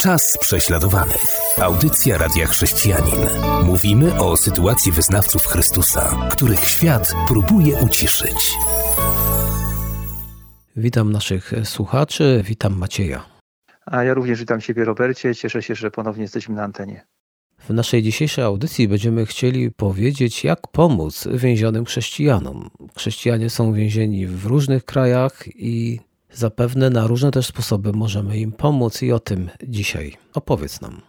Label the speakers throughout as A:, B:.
A: Czas prześladowanych. Audycja Radia Chrześcijanin. Mówimy o sytuacji wyznawców Chrystusa, których świat próbuje uciszyć.
B: Witam naszych słuchaczy, witam Macieja.
C: A ja również witam Ciebie, Robercie. Cieszę się, że ponownie jesteśmy na antenie.
B: W naszej dzisiejszej audycji będziemy chcieli powiedzieć, jak pomóc więzionym chrześcijanom. Chrześcijanie są więzieni w różnych krajach i Zapewne na różne też sposoby możemy im pomóc i o tym dzisiaj opowiedz nam.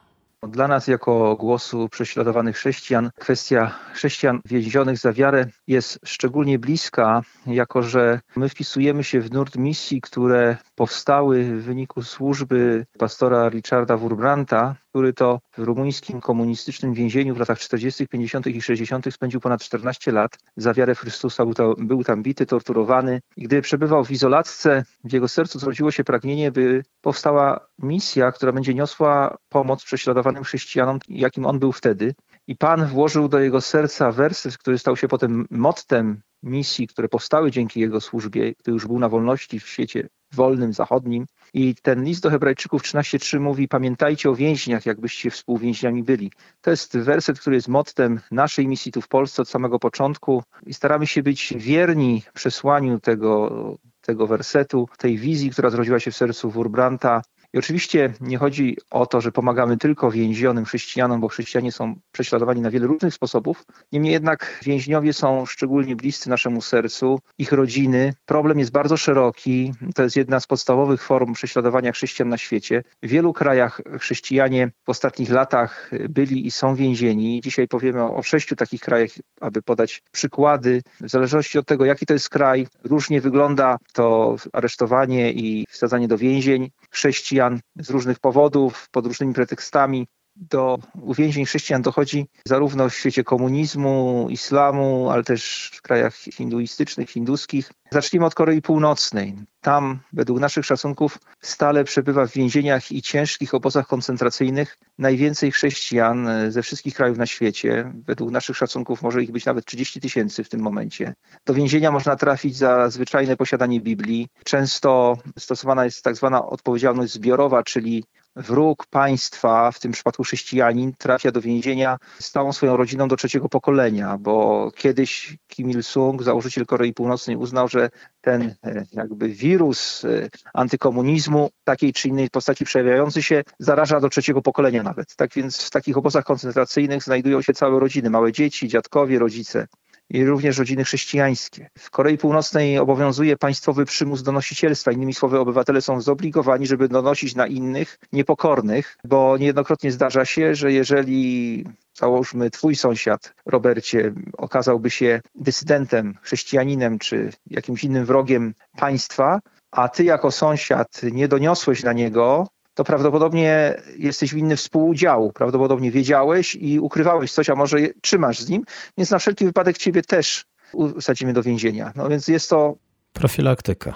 C: Dla nas, jako głosu prześladowanych chrześcijan, kwestia chrześcijan więzionych za wiarę jest szczególnie bliska, jako że my wpisujemy się w nurt misji, które powstały w wyniku służby pastora Richarda Wurbranta, który to w rumuńskim komunistycznym więzieniu w latach 40., 50. i 60. spędził ponad 14 lat. Za wiarę Chrystusa był, to, był tam bity, torturowany. I gdy przebywał w izolatce, w jego sercu zrodziło się pragnienie, by powstała misja, która będzie niosła pomoc prześladowanym chrześcijanom, jakim on był wtedy. I Pan włożył do jego serca werset, który stał się potem mottem misji, które powstały dzięki jego służbie, gdy już był na wolności w świecie wolnym, zachodnim. I ten list do Hebrajczyków 13.3 mówi: Pamiętajcie o więźniach, jakbyście współwięźniami byli. To jest werset, który jest mottem naszej misji tu w Polsce od samego początku i staramy się być wierni przesłaniu tego, tego wersetu, tej wizji, która zrodziła się w sercu Wurbranta, i oczywiście nie chodzi o to, że pomagamy tylko więzionym chrześcijanom, bo chrześcijanie są prześladowani na wiele różnych sposobów. Niemniej jednak więźniowie są szczególnie bliscy naszemu sercu, ich rodziny. Problem jest bardzo szeroki. To jest jedna z podstawowych form prześladowania chrześcijan na świecie. W wielu krajach chrześcijanie w ostatnich latach byli i są więzieni. Dzisiaj powiemy o, sześciu takich krajach, aby podać przykłady. W zależności od tego, jaki to jest kraj, różnie wygląda to aresztowanie i wsadzanie do więzień chrześcijan chrześcijan z różnych powodów, pod różnymi pretekstami. Do uwięzień chrześcijan dochodzi zarówno w świecie komunizmu, islamu, ale też w krajach hinduistycznych, hinduskich. Zacznijmy od Korei Północnej. Tam, według naszych szacunków, stale przebywa w więzieniach i ciężkich obozach koncentracyjnych najwięcej chrześcijan ze wszystkich krajów na świecie. Według naszych szacunków może ich być nawet 30 tysięcy w tym momencie. Do więzienia można trafić za zwyczajne posiadanie Biblii. Często stosowana jest tak zwana odpowiedzialność zbiorowa, czyli wróg państwa, w tym przypadku chrześcijanin, trafia do więzienia z całą swoją rodziną do trzeciego pokolenia, bo kiedyś Kim Il-sung, założyciel Korei Północnej, uznał, że ten e, jakby wirus e, antykomunizmu, takiej czy innej postaci przejawiający się, zaraża do trzeciego pokolenia nawet. Tak więc w takich obozach koncentracyjnych znajdują się całe rodziny, małe dzieci, dziadkowie, rodzice i również rodziny chrześcijańskie. W Korei Północnej obowiązuje państwowy przymus donosicielstwa. Innymi słowy, obywatele są zobligowani, żeby donosić na innych niepokornych, bo niejednokrotnie zdarza się, że jeżeli załóżmy twój sąsiad, Robercie, okazałby się dysydentem, chrześcijaninem czy jakimś innym wrogiem państwa, a ty jako sąsiad nie doniosłeś na niego, to prawdopodobnie jesteś winny współudziału. Prawdopodobnie wiedziałeś i ukrywałeś coś, a może trzymasz z nim, więc na wszelki wypadek ciebie też usadzimy do więzienia. No więc jest to.
B: Profilaktyka.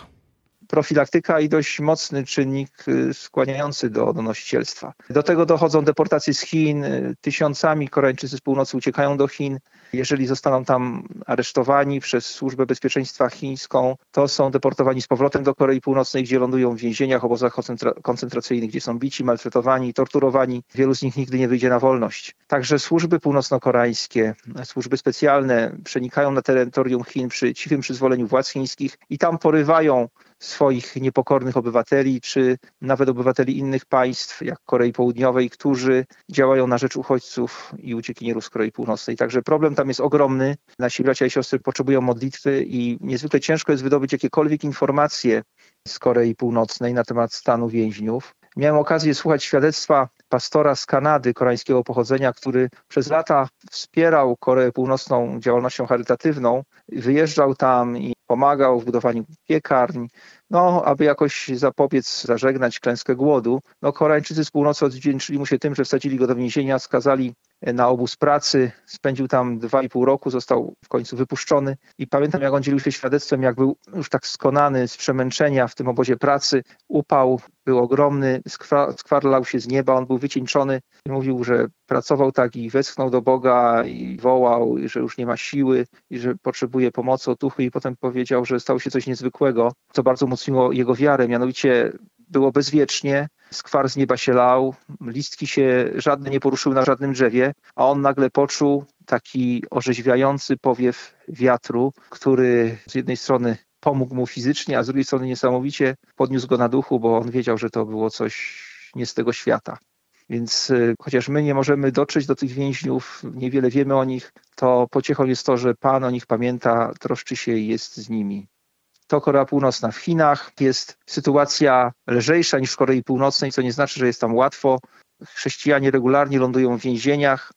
C: Profilaktyka i dość mocny czynnik y, skłaniający do donosicielstwa. Do tego dochodzą deportacje z Chin. Tysiącami Koreańczycy z północy uciekają do Chin. Jeżeli zostaną tam aresztowani przez Służbę Bezpieczeństwa Chińską, to są deportowani z powrotem do Korei Północnej, gdzie lądują w więzieniach, obozach koncentra koncentracyjnych, gdzie są bici, maltretowani, torturowani. Wielu z nich nigdy nie wyjdzie na wolność. Także służby północno-koreańskie, służby specjalne przenikają na terytorium Chin przy cichym przyzwoleniu władz chińskich i tam porywają swoich niepokornych obywateli, czy nawet obywateli innych państw, jak Korei Południowej, którzy działają na rzecz uchodźców i uciekinierów z Korei Północnej. Także problem tam jest ogromny. Nasi bracia i siostry potrzebują modlitwy i niezwykle ciężko jest wydobyć jakiekolwiek informacje z Korei Północnej na temat stanu więźniów. Miałem okazję słuchać świadectwa pastora z Kanady koreańskiego pochodzenia, który przez lata wspierał Koreę Północną działalnością charytatywną. Wyjeżdżał tam i pomagał w budowaniu piekarni, no, aby jakoś zapobiec, zażegnać klęskę głodu. No, Koreańczycy z północy odwdzięczyli mu się tym, że wsadzili go do więzienia, skazali na obóz pracy, spędził tam dwa i pół roku, został w końcu wypuszczony. I pamiętam jak on dzielił się świadectwem, jak był już tak skonany z przemęczenia w tym obozie pracy, upał był ogromny, skwarlał się z nieba, on był wycieńczony mówił, że pracował tak i westchnął do Boga i wołał, i że już nie ma siły i że potrzebuje pomocy, otuchy. I potem powiedział, że stało się coś niezwykłego, co bardzo umocniło jego wiarę, mianowicie było bezwiecznie, skwar z nieba się lał, listki się żadne nie poruszyły na żadnym drzewie, a on nagle poczuł taki orzeźwiający powiew wiatru, który z jednej strony pomógł mu fizycznie, a z drugiej strony niesamowicie podniósł go na duchu, bo on wiedział, że to było coś nie z tego świata. Więc y, chociaż my nie możemy dotrzeć do tych więźniów, niewiele wiemy o nich, to pociechą jest to, że Pan o nich pamięta, troszczy się i jest z nimi. To Korea Północna. W Chinach jest sytuacja lżejsza niż w Korei Północnej, co nie znaczy, że jest tam łatwo. Chrześcijanie regularnie lądują w więzieniach.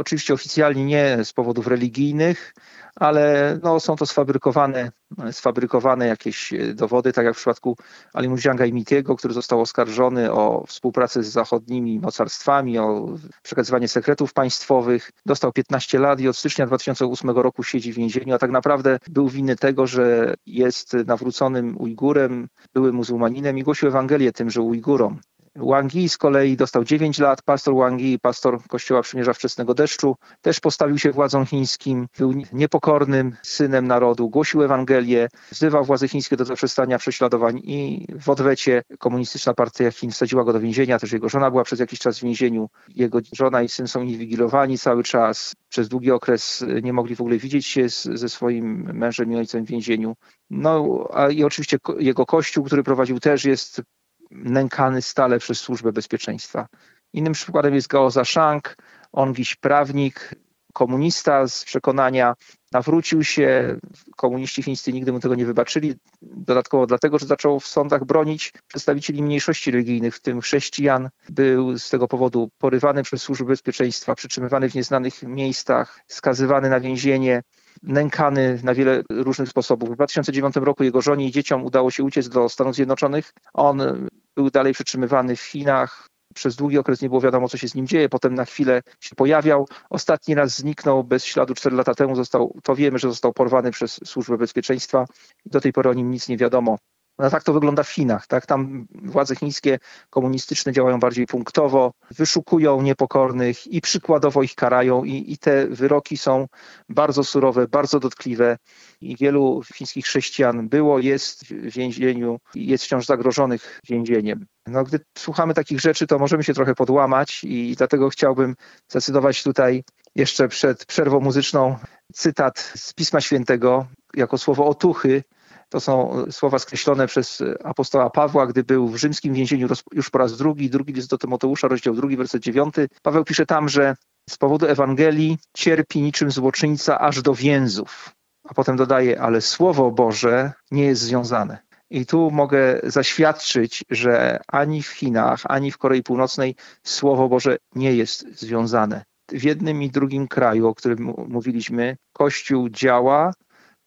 C: Oczywiście oficjalnie nie z powodów religijnych, ale no, są to sfabrykowane, sfabrykowane jakieś e, dowody, tak jak w przypadku Ali Mujanga i Mitiego, który został oskarżony o współpracę z zachodnimi mocarstwami, o przekazywanie sekretów państwowych. Dostał 15 lat i od stycznia 2008 roku siedzi w więzieniu, a tak naprawdę był winny tego, że jest nawróconym Ujgurem, byłym muzułmaninem i głosił Ewangelię tymże Ujgurom. Wang Yi z kolei dostał 9 lat. Pastor Wang Yi, pastor Kościoła Przymierza Wczesnego Deszczu, też postawił się władzom chińskim, był niepokornym synem narodu, głosił Ewangelię, wzywał władze chińskie do zaprzestania prześladowań i w odwecie komunistyczna partia Chin wsadziła go do więzienia, też jego żona była przez jakiś czas w więzieniu. Jego żona i syn są inwigilowani cały czas. Przez długi okres nie mogli w ogóle widzieć się z, ze swoim mężem i ojcem w więzieniu. No a i oczywiście jego kościół, który prowadził też jest nękany stale przez służbę bezpieczeństwa. Innym przykładem jest Gao Zhang, on dziś prawnik, komunista z przekonania, nawrócił się, komuniści chińscy nigdy mu tego nie wybaczyli, dodatkowo dlatego, że zaczął w sądach bronić przedstawicieli mniejszości religijnych, w tym chrześcijan. Był z tego powodu porywany przez służby bezpieczeństwa, przytrzymywany w nieznanych miejscach, skazywany na więzienie nękany na wiele różnych sposobów. W 2009 roku jego żonie i dzieciom udało się uciec do Stanów Zjednoczonych. On był dalej przetrzymywany w Chinach. Przez długi okres nie było wiadomo, co się z nim dzieje. Potem na chwilę się pojawiał. Ostatni raz zniknął bez śladu 4 lata temu. Został, to wiemy, że został porwany przez Służbę Bezpieczeństwa. Do tej pory o nim nic nie wiadomo. No tak to wygląda w Chinach. Tak? Tam władze chińskie komunistyczne działają bardziej punktowo, wyszukują niepokornych i przykładowo ich karają i, i te wyroki są bardzo surowe, bardzo dotkliwe i wielu chińskich chrześcijan było, jest w więzieniu i jest wciąż zagrożonych więzieniem. No, gdy słuchamy takich rzeczy, to możemy się trochę podłamać i dlatego chciałbym zdecydować tutaj jeszcze przed przerwą muzyczną cytat z Pisma Świętego jako słowo otuchy, to są słowa skreślone przez apostoła Pawła, gdy był w rzymskim więzieniu już po raz drugi, drugi list do Tymoteusza, rozdział drugi, werset dziewiąty. Paweł pisze tam, że z powodu Ewangelii cierpi niczym złoczyńca aż do więzów. A potem dodaje, ale Słowo Boże nie jest związane. I tu mogę zaświadczyć, że ani w Chinach, ani w Korei Północnej Słowo Boże nie jest związane. W jednym i drugim kraju, o którym mówiliśmy, Kościół działa,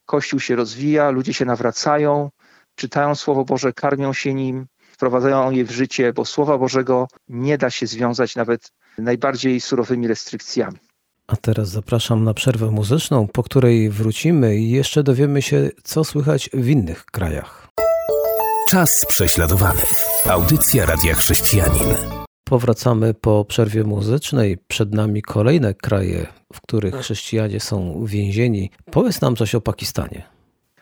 C: Kościół się rozwija, ludzie się nawracają, czytają Słowo Boże, karmią się nim, wprowadzają je w życie, bo Słowa Bożego nie da się związać nawet najbardziej surowymi restrykcjami.
B: A teraz zapraszam na przerwę muzyczną, po której wrócimy i jeszcze dowiemy się, co słychać w innych krajach.
A: Czas prześladowanych. Audycja Radia Chrześcijanin.
B: Powracamy po przerwie muzycznej. Przed nami kolejne kraje, w których chrześcijanie są więzieni. Powiedz nam coś o Pakistanie.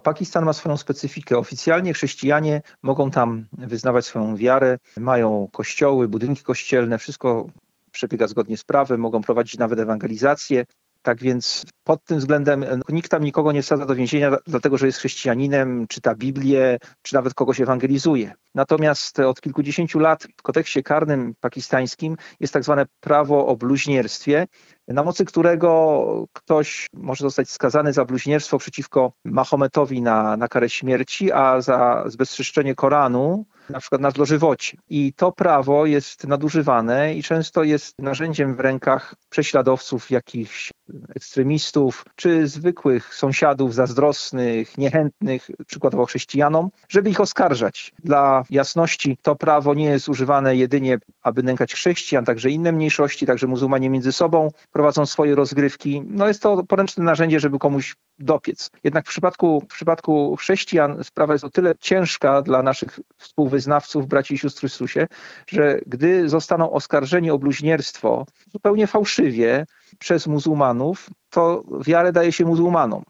C: Pakistan ma swoją specyfikę. Oficjalnie chrześcijanie mogą tam wyznawać swoją wiarę, mają kościoły, budynki kościelne, wszystko przebiega zgodnie z prawem, mogą prowadzić nawet ewangelizację. Tak więc pod tym względem nikt tam nikogo nie wsadza do więzienia, dlatego że jest chrześcijaninem, czyta Biblię, czy nawet kogoś ewangelizuje. Natomiast od kilkudziesięciu lat w kodeksie karnym pakistańskim jest tak zwane prawo o bluźnierstwie, na mocy którego ktoś może zostać skazany za bluźnierstwo przeciwko Mahometowi na, na karę śmierci, a za zbezczeszczenie Koranu na przykład na dożywocie. I to prawo jest nadużywane i często jest narzędziem w rękach prześladowców, jakichś ekstremistów, czy zwykłych sąsiadów zazdrosnych, niechętnych, przykładowo chrześcijanom, żeby ich oskarżać. Dla jasności to prawo nie jest używane jedynie, aby nękać chrześcijan, także inne mniejszości, także muzułmanie między sobą prowadzą swoje rozgrywki. No jest to poręczne narzędzie, żeby komuś dopiec. Jednak w przypadku, w przypadku chrześcijan sprawa jest o tyle ciężka dla naszych współwyznawców, braci i sióstr w Chrystusie, że gdy zostaną oskarżeni o bluźnierstwo zupełnie fałszywie przez muzułmanów, to wiarę daje się muzułmanom.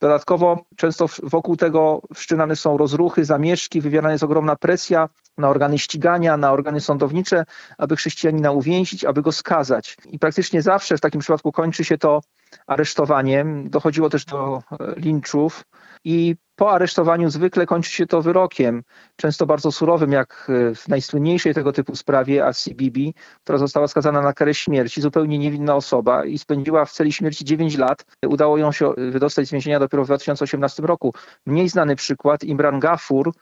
C: Dodatkowo często wokół tego wszczynane są rozruchy, zamieszki, wywierana jest ogromna presja na organy ścigania, na organy sądownicze, aby chrześcijanina uwięzić, aby go skazać. I praktycznie zawsze w takim przypadku kończy się to aresztowaniem. Dochodziło też do e, linczów i po aresztowaniu zwykle kończy się to wyrokiem, często bardzo surowym, jak e, w najsłynniejszej tego typu sprawie Asi Bibi, która została skazana na karę śmierci, zupełnie niewinna osoba i spędziła w celi śmierci 9 lat. Udało ją się wydostać z więzienia dopiero w 2018 roku. Mniej znany przykład, Imran Gafur,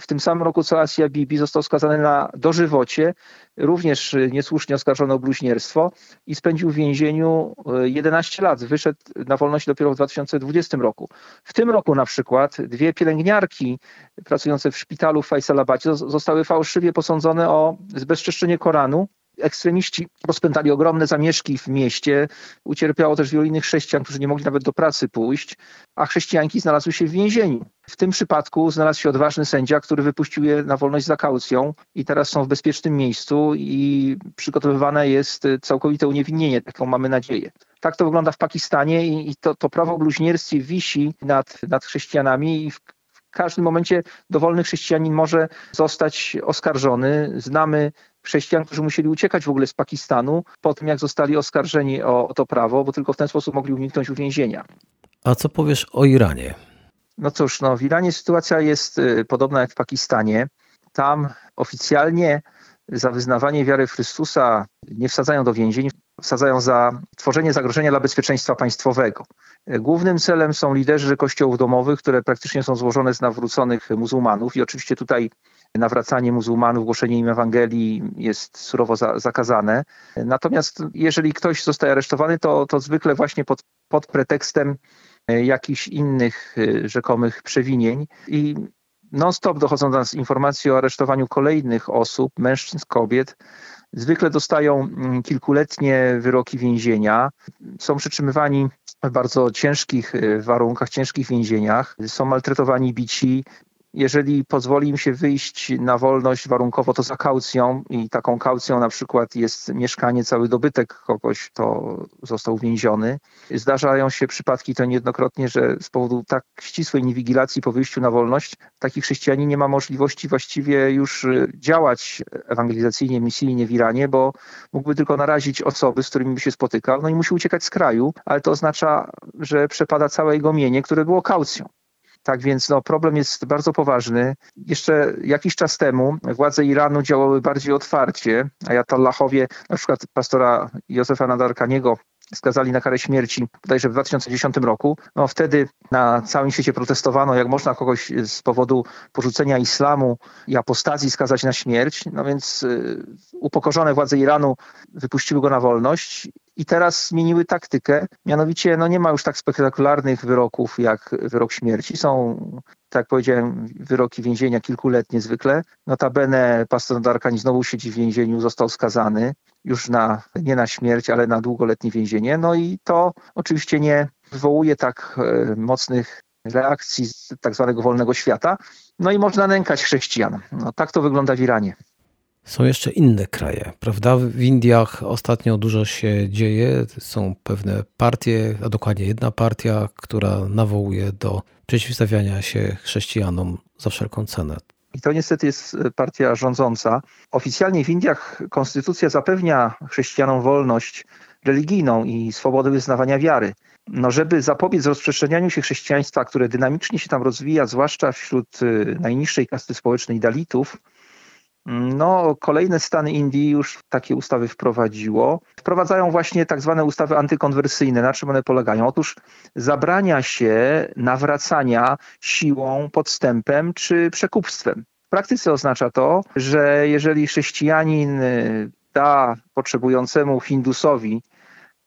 C: w tym samym roku co Asia Bibi został skazany na dożywocie, również niesłusznie oskarżony o bluźnierstwo i spędził w więzieniu 11 e, lat. Wyszedł na wolność dopiero w 2020 roku. W tym roku na przykład dwie pielęgniarki pracujące w szpitalu w Faisalabadzie zostały fałszywie posądzone o zbezczeszczenie Koranu. Ekstremiści rozpętali ogromne zamieszki w mieście. Ucierpiało też wielu innych chrześcijan, którzy nie mogli nawet do pracy pójść, a chrześcijanki znalazły się w więzieniu. W tym przypadku znalazł się odważny sędzia, który wypuścił je na wolność za kaucją i teraz są w bezpiecznym miejscu i przygotowywane jest całkowite uniewinnienie, taką mamy nadzieję. Tak to wygląda w Pakistanie i, to, to prawo o bluźnierstwie wisi nad, nad chrześcijanami i w każdym momencie dowolny chrześcijanin może zostać oskarżony. Znamy chrześcijan, którzy musieli uciekać w ogóle z Pakistanu po tym, jak zostali oskarżeni o, o to prawo, bo tylko w ten sposób mogli uniknąć uwięzienia.
B: A co powiesz o Iranie?
C: No cóż, no w Iranie sytuacja jest y, podobna jak w Pakistanie. Tam oficjalnie za wyznawanie wiary w Chrystusa nie wsadzają do więzień, wsadzają za tworzenie zagrożenia dla bezpieczeństwa państwowego. Głównym celem są liderzy kościołów domowych, które praktycznie są złożone z nawróconych muzułmanów i oczywiście tutaj nawracanie muzułmanów, głoszenie im Ewangelii jest surowo za, zakazane. Natomiast jeżeli ktoś zostaje aresztowany, to, to zwykle właśnie pod, pod pretekstem jakichś innych y, rzekomych przewinień i non-stop dochodzą do nas informacje o aresztowaniu kolejnych osób, mężczyzn, kobiet, Zwykle dostają mm, kilkuletnie wyroki więzienia. Są przytrzymywani w bardzo ciężkich y, warunkach, ciężkich więzieniach. Są maltretowani, bici jeżeli pozwoli im się wyjść na wolność warunkowo, to za kaucją i taką kaucją na przykład jest mieszkanie, cały dobytek kogoś, kto został uwięziony. Zdarzają się przypadki to niejednokrotnie, że z powodu tak ścisłej niewigilacji po wyjściu na wolność taki chrześcijanin nie ma możliwości właściwie już y, działać ewangelizacyjnie, misyjnie w Iranie, bo mógłby tylko narazić osoby, z którymi by się spotykał, no i musi uciekać z kraju, ale to oznacza, że przepada całe jego mienie, które było kaucją. Tak więc no, problem jest bardzo poważny. Jeszcze jakiś czas temu władze Iranu działały bardziej otwarcie. Ajatollahowie, na przykład pastora Józefa Nadarkaniego, skazali na karę śmierci bodajże w 2010 roku. No wtedy na całym świecie protestowano, jak można kogoś z powodu porzucenia islamu i apostazji skazać na śmierć. No więc y, upokorzone władze Iranu wypuściły go na wolność i teraz zmieniły taktykę. Mianowicie no nie ma już tak spektakularnych wyroków jak wyrok śmierci. Są, tak jak powiedziałem, wyroki więzienia kilkuletnie zwykle. Notabene pastor Darkani znowu siedzi w więzieniu, został skazany już na, nie na śmierć, ale na długoletnie więzienie. No i to oczywiście nie wywołuje tak e, mocnych reakcji z tak zwanego wolnego świata. No i można nękać chrześcijan. No, tak to wygląda w Iranie.
B: Są jeszcze inne kraje, prawda? W Indiach ostatnio dużo się dzieje. Są pewne partie, a dokładnie jedna partia, która nawołuje do przeciwstawiania się chrześcijanom za wszelką cenę.
C: I to niestety jest partia rządząca. Oficjalnie w Indiach konstytucja zapewnia chrześcijanom wolność religijną i swobodę wyznawania wiary. No, żeby zapobiec rozprzestrzenianiu się chrześcijaństwa, które dynamicznie się tam rozwija, zwłaszcza wśród y, najniższej kasty społecznej Dalitów, no, kolejne stany Indii już takie ustawy wprowadziło. Wprowadzają właśnie tak zwane ustawy antykonwersyjne. Na czym one polegają? Otóż zabrania się nawracania siłą, podstępem czy przekupstwem. W praktyce oznacza to, że jeżeli chrześcijanin y, da potrzebującemu Hindusowi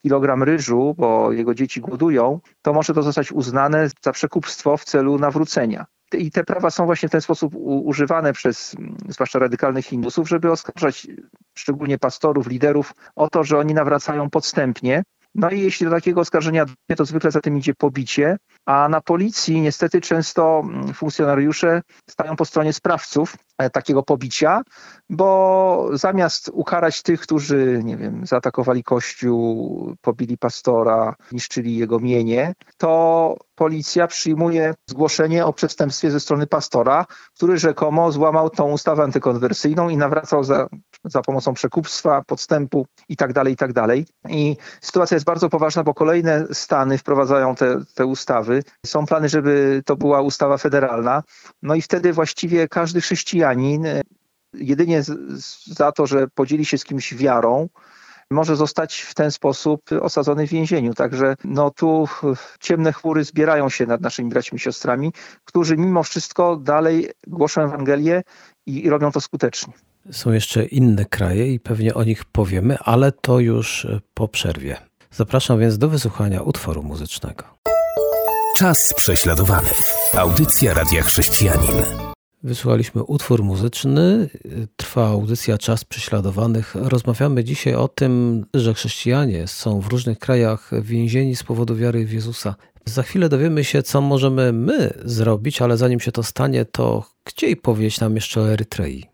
C: kilogram ryżu, bo jego dzieci głodują, to może to zostać uznane za przekupstwo w celu nawrócenia. I te prawa są właśnie w ten sposób używane przez mm, zwłaszcza radykalnych Hindusów, żeby oskarżać szczególnie pastorów, liderów o to, że oni nawracają podstępnie. No i jeśli do takiego oskarżenia dojdzie, to zwykle za tym idzie pobicie, a na policji niestety często mm, funkcjonariusze stają po stronie sprawców, E, takiego pobicia, bo zamiast ukarać tych, którzy, nie wiem, zaatakowali kościół, pobili pastora, niszczyli jego mienie, to policja przyjmuje zgłoszenie o przestępstwie ze strony pastora, który rzekomo złamał tą ustawę antykonwersyjną i nawracał za, za pomocą przekupstwa, podstępu itd., tak itd. Tak I sytuacja jest bardzo poważna, bo kolejne stany wprowadzają te, te ustawy. Są plany, żeby to była ustawa federalna. No i wtedy właściwie każdy chrześcijanin jedynie za to, że podzieli się z kimś wiarą, może zostać w ten sposób osadzony w więzieniu. Także no tu ciemne chmury zbierają się nad naszymi braćmi i siostrami, którzy mimo wszystko dalej głoszą Ewangelię i robią to skutecznie.
B: Są jeszcze inne kraje i pewnie o nich powiemy, ale to już po przerwie. Zapraszam więc do wysłuchania utworu muzycznego.
A: Czas prześladowany. Audycja Radia Chrześcijanin.
B: Wysłuchaliśmy utwór muzyczny, trwa audycja Czas Prześladowanych. Rozmawiamy dzisiaj o tym, że chrześcijanie są w różnych krajach więzieni z powodu wiary w Jezusa. Za chwilę dowiemy się, co możemy my zrobić, ale zanim się to stanie, to chcieli powiedzieć nam jeszcze o Erytrei.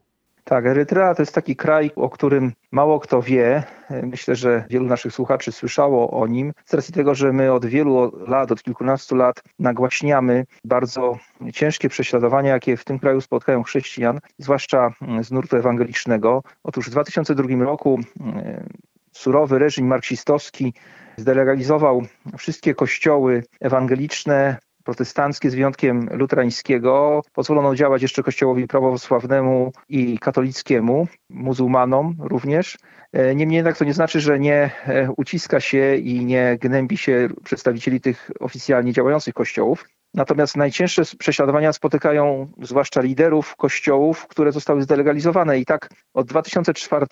C: Tak, Erytrea to jest taki kraj, o którym mało kto wie. Myślę, że wielu naszych słuchaczy słyszało o nim, z racji tego, że my od wielu lat, od kilkunastu lat nagłaśniamy bardzo ciężkie prześladowania, jakie w tym kraju spotkają chrześcijan, zwłaszcza z nurtu ewangelicznego. Otóż w 2002 roku mm, surowy reżim marksistowski zdelegalizował wszystkie kościoły ewangeliczne protestanckie z wyjątkiem luterańskiego. Pozwolono działać jeszcze kościołowi prawosławnemu i katolickiemu, muzułmanom również. E, niemniej jednak to nie znaczy, że nie e, uciska się i nie gnębi się przedstawicieli tych oficjalnie działających kościołów. Natomiast najcięższe prześladowania spotykają zwłaszcza liderów kościołów, które zostały zdelegalizowane. I tak od 2004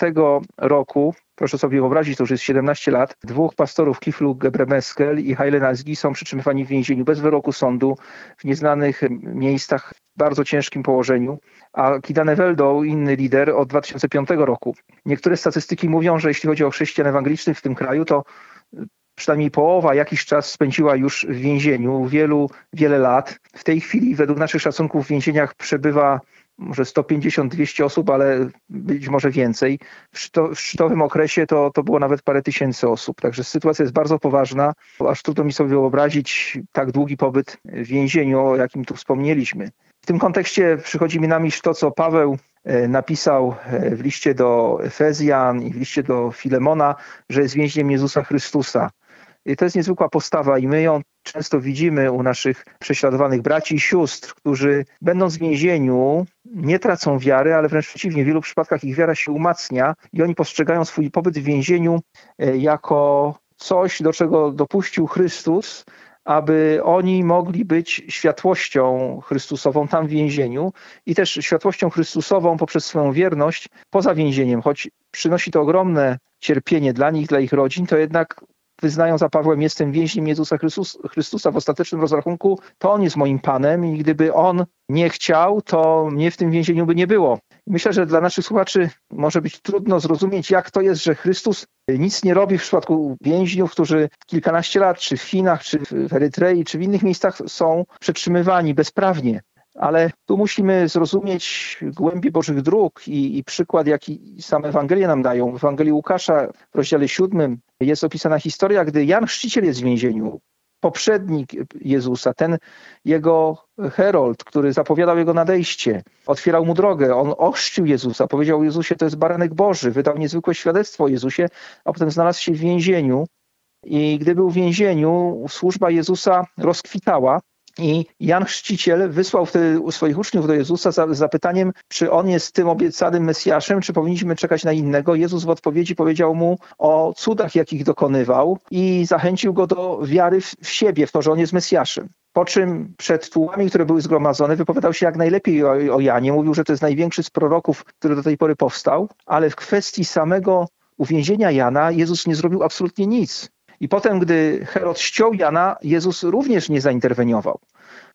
C: roku, proszę sobie wyobrazić, to już jest 17 lat, dwóch pastorów Kiflu Gebremeskel i Haile Nazgi są przytrzymywani w więzieniu bez wyroku sądu w nieznanych miejscach w bardzo ciężkim położeniu. A Kidane Weldo, inny lider, od 2005 roku. Niektóre statystyki mówią, że jeśli chodzi o chrześcijan ewangelicznych w tym kraju, to przynajmniej połowa jakiś czas spędziła już w więzieniu, wielu, wiele lat. W tej chwili według naszych szacunków w więzieniach przebywa może 150-200 osób, ale być może więcej. W, szczyto, w szczytowym okresie to, to było nawet parę tysięcy osób. Także sytuacja jest bardzo poważna, aż trudno mi sobie wyobrazić tak długi pobyt w więzieniu, o jakim tu wspomnieliśmy. W tym kontekście przychodzi mi na myśl to, co Paweł e, napisał e, w liście do Efezjan i w liście do Filemona, że jest więźniem Jezusa Chrystusa. I to jest niezwykła postawa i my ją często widzimy u naszych prześladowanych braci i sióstr, którzy będąc w więzieniu nie tracą wiary, ale wręcz przeciwnie, w wielu przypadkach ich wiara się umacnia i oni postrzegają swój pobyt w więzieniu e, jako coś, do czego dopuścił Chrystus, aby oni mogli być światłością Chrystusową tam w więzieniu i też światłością Chrystusową poprzez swoją wierność poza więzieniem, choć przynosi to ogromne cierpienie dla nich, dla ich rodzin, to jednak wyznają za Pawłem, jestem więźniem Jezusa Chrystus, Chrystusa w ostatecznym rozrachunku, to On jest moim Panem i gdyby On nie chciał, to mnie w tym więzieniu by nie było. Myślę, że dla naszych słuchaczy może być trudno zrozumieć, jak to jest, że Chrystus nic nie robi w przypadku więźniów, którzy kilkanaście lat, czy w Chinach, czy w Erytrei, czy w innych miejscach są przetrzymywani bezprawnie. Ale tu musimy zrozumieć głębi Bożych dróg i, i, przykład, jaki same Ewangelie nam dają. W Ewangelii Łukasza w rozdziale siódmym jest opisana historia, gdy Jan Chrzciciel jest w więzieniu. Poprzednik Jezusa, ten jego Herold, który zapowiadał jego nadejście, otwierał mu drogę, on ochrzcił Jezusa, powiedział Jezusie, to jest baranek Boży, wydał niezwykłe świadectwo o Jezusie, a potem znalazł się w więzieniu. I gdy był w więzieniu, służba Jezusa rozkwitała, i Jan Chrzciciel wysłał wtedy swoich uczniów do Jezusa z zapytaniem, czy on jest tym obiecanym Mesjaszem, czy powinniśmy czekać na innego. Jezus w odpowiedzi powiedział mu o cudach, jakich dokonywał i zachęcił go do wiary w siebie, w to, że on jest Mesjaszem. Po czym przed tłumami, które były zgromadzone, wypowiadał się jak najlepiej o, o Janie. Mówił, że to jest największy z proroków, który do tej pory powstał, ale w kwestii samego uwięzienia Jana Jezus nie zrobił absolutnie nic. I potem, gdy Herod ściął Jana, Jezus również nie zainterweniował.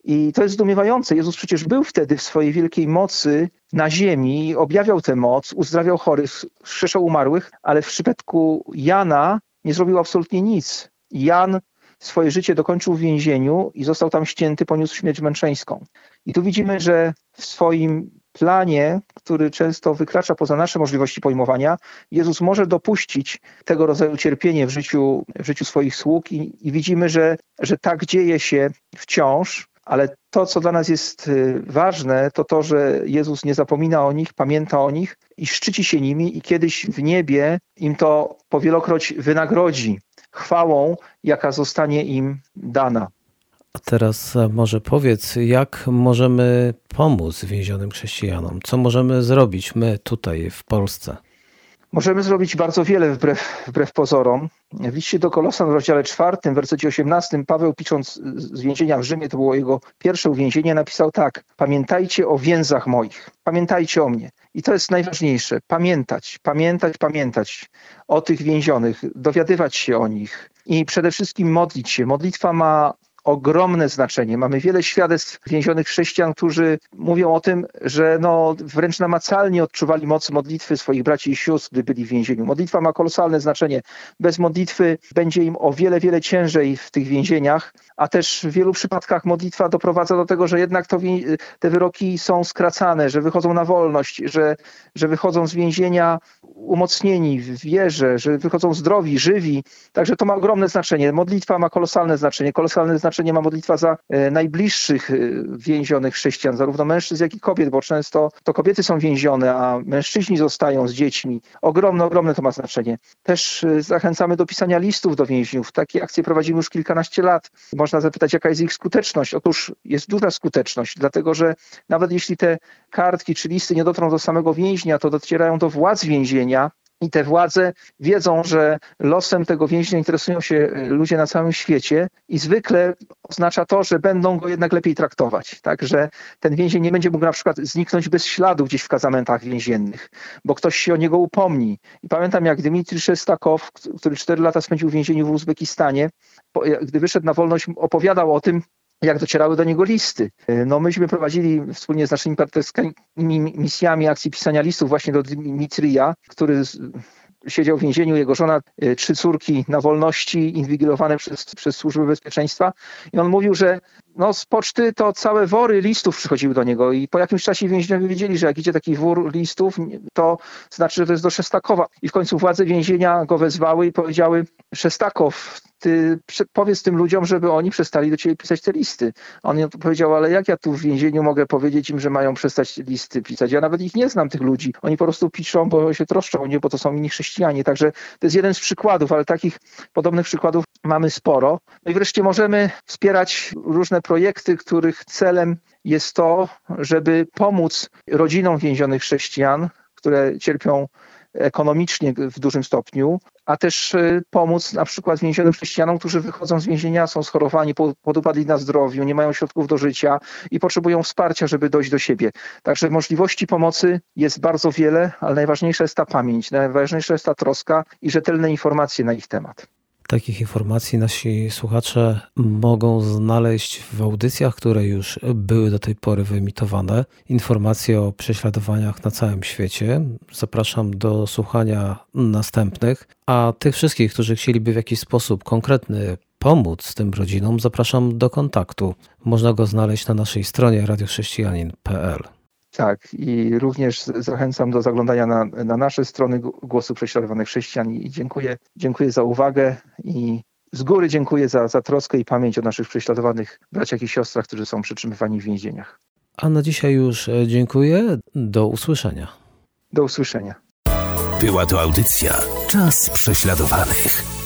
C: I to jest zdumiewające. Jezus przecież był wtedy w swojej wielkiej mocy na ziemi, objawiał tę moc, uzdrawiał chorych, skrzeszał umarłych, ale w przypadku Jana nie zrobił absolutnie nic. Jan swoje życie dokończył w więzieniu i został tam ścięty, poniósł śmierć męczeńską. I tu widzimy, że w swoim planie, który często wykracza poza nasze możliwości pojmowania, Jezus może dopuścić tego rodzaju cierpienie w życiu, w życiu swoich sług i, i widzimy, że, że tak dzieje się wciąż, ale to, co dla nas jest y, ważne, to to, że Jezus nie zapomina o nich, pamięta o nich i szczyci się nimi i kiedyś w niebie im to powielokroć wynagrodzi chwałą, jaka zostanie im dana.
B: A teraz może powiedz, jak możemy pomóc więzionym chrześcijanom? Co możemy zrobić my tutaj w Polsce?
C: Możemy zrobić bardzo wiele wbrew, wbrew pozorom. W liście do Kolosan w rozdziale czwartym, w wersecie 18, Paweł pisząc z więzienia w Rzymie, to było jego pierwsze uwięzienie, napisał tak: Pamiętajcie o więzach moich, pamiętajcie o mnie. I to jest najważniejsze: pamiętać, pamiętać, pamiętać o tych więzionych, dowiadywać się o nich i przede wszystkim modlić się. Modlitwa ma ogromne znaczenie. Mamy wiele świadectw więzionych chrześcijan, którzy mówią o tym, że no, wręcz namacalnie odczuwali moc modlitwy swoich braci i sióstr, gdy byli w więzieniu. Modlitwa ma kolosalne znaczenie. Bez modlitwy będzie im o wiele, wiele ciężej w tych więzieniach, a też w wielu przypadkach modlitwa doprowadza do tego, że jednak to, te wyroki są skracane, że wychodzą na wolność, że, że wychodzą z więzienia umocnieni w wierze, że wychodzą zdrowi, żywi. Także to ma ogromne znaczenie. Modlitwa ma kolosalne znaczenie. Kolosalne znaczenie ma modlitwa za e, najbliższych e, więzionych chrześcijan, zarówno mężczyzn, jak i kobiet, bo często to kobiety są więzione, a mężczyźni zostają z dziećmi. Ogromne, ogromne to ma znaczenie. Też e, zachęcamy do pisania listów do więźniów. Takie akcje prowadzimy już kilkanaście lat. Można zapytać, jaka jest ich skuteczność. Otóż jest duża skuteczność, dlatego że nawet jeśli te kartki czy listy nie dotrą do samego więźnia, to docierają do władz więzienia, i te władze wiedzą, że losem tego więźnia interesują się e, ludzie na całym świecie i zwykle oznacza to, że będą go jednak lepiej traktować. Tak, że ten więzień nie będzie mógł na przykład zniknąć bez śladu gdzieś w kazamentach więziennych, bo ktoś się o niego upomni. I pamiętam, jak Dmitrij Szestakow, który cztery lata spędził w więzieniu w Uzbekistanie, gdy wyszedł na wolność, opowiadał o tym, jak docierały do niego listy. No myśmy prowadzili wspólnie z naszymi partnerskimi misjami akcji pisania listów właśnie do Dmitrija, który siedział w więzieniu, jego żona, e, trzy córki na wolności, inwigilowane przez, przez służby bezpieczeństwa. I on mówił, że no, z poczty to całe wory listów przychodziły do niego i po jakimś czasie więźniowie wiedzieli, że jak idzie taki wór listów, to znaczy, że to jest do Szestakowa. I w końcu władze więzienia go wezwały i powiedziały, Szestakow, ty powiedz tym ludziom, żeby oni przestali do ciebie pisać te listy. On powiedział, ale jak ja tu w więzieniu mogę powiedzieć im, że mają przestać listy pisać? Ja nawet ich nie znam, tych ludzi. Oni po prostu piszą, bo się troszczą nie, bo to są inni chrześcijanie. Także to jest jeden z przykładów, ale takich podobnych przykładów mamy sporo. No i wreszcie możemy wspierać różne projekty, których celem jest to, żeby pomóc rodzinom więzionych chrześcijan, które cierpią ekonomicznie w dużym stopniu, a też e, pomóc na przykład więzionym chrześcijanom, którzy wychodzą z więzienia, są schorowani, podupadli na zdrowiu, nie mają środków do życia i potrzebują wsparcia, żeby dojść do siebie. Także możliwości pomocy jest bardzo wiele, ale najważniejsza jest ta pamięć, najważniejsza jest ta troska i rzetelne informacje na ich temat.
B: Takich informacji nasi słuchacze mogą znaleźć w audycjach, które już były do tej pory wyemitowane. Informacje o prześladowaniach na całym świecie. Zapraszam do słuchania następnych. A tych wszystkich, którzy chcieliby w jakiś sposób konkretny pomóc tym rodzinom, zapraszam do kontaktu. Można go znaleźć na naszej stronie radiochrześcijanin.pl.
C: Tak, i również zachęcam do zaglądania na, na nasze strony Głosu Prześladowanych Chrześcijan i dziękuję, dziękuję za uwagę i z góry dziękuję za, za troskę i pamięć o naszych prześladowanych braciach i siostrach, którzy są przytrzymywani w więzieniach.
B: A na dzisiaj już e, dziękuję. Do usłyszenia.
C: Do usłyszenia.
A: Była to audycja Czas prześladowanych.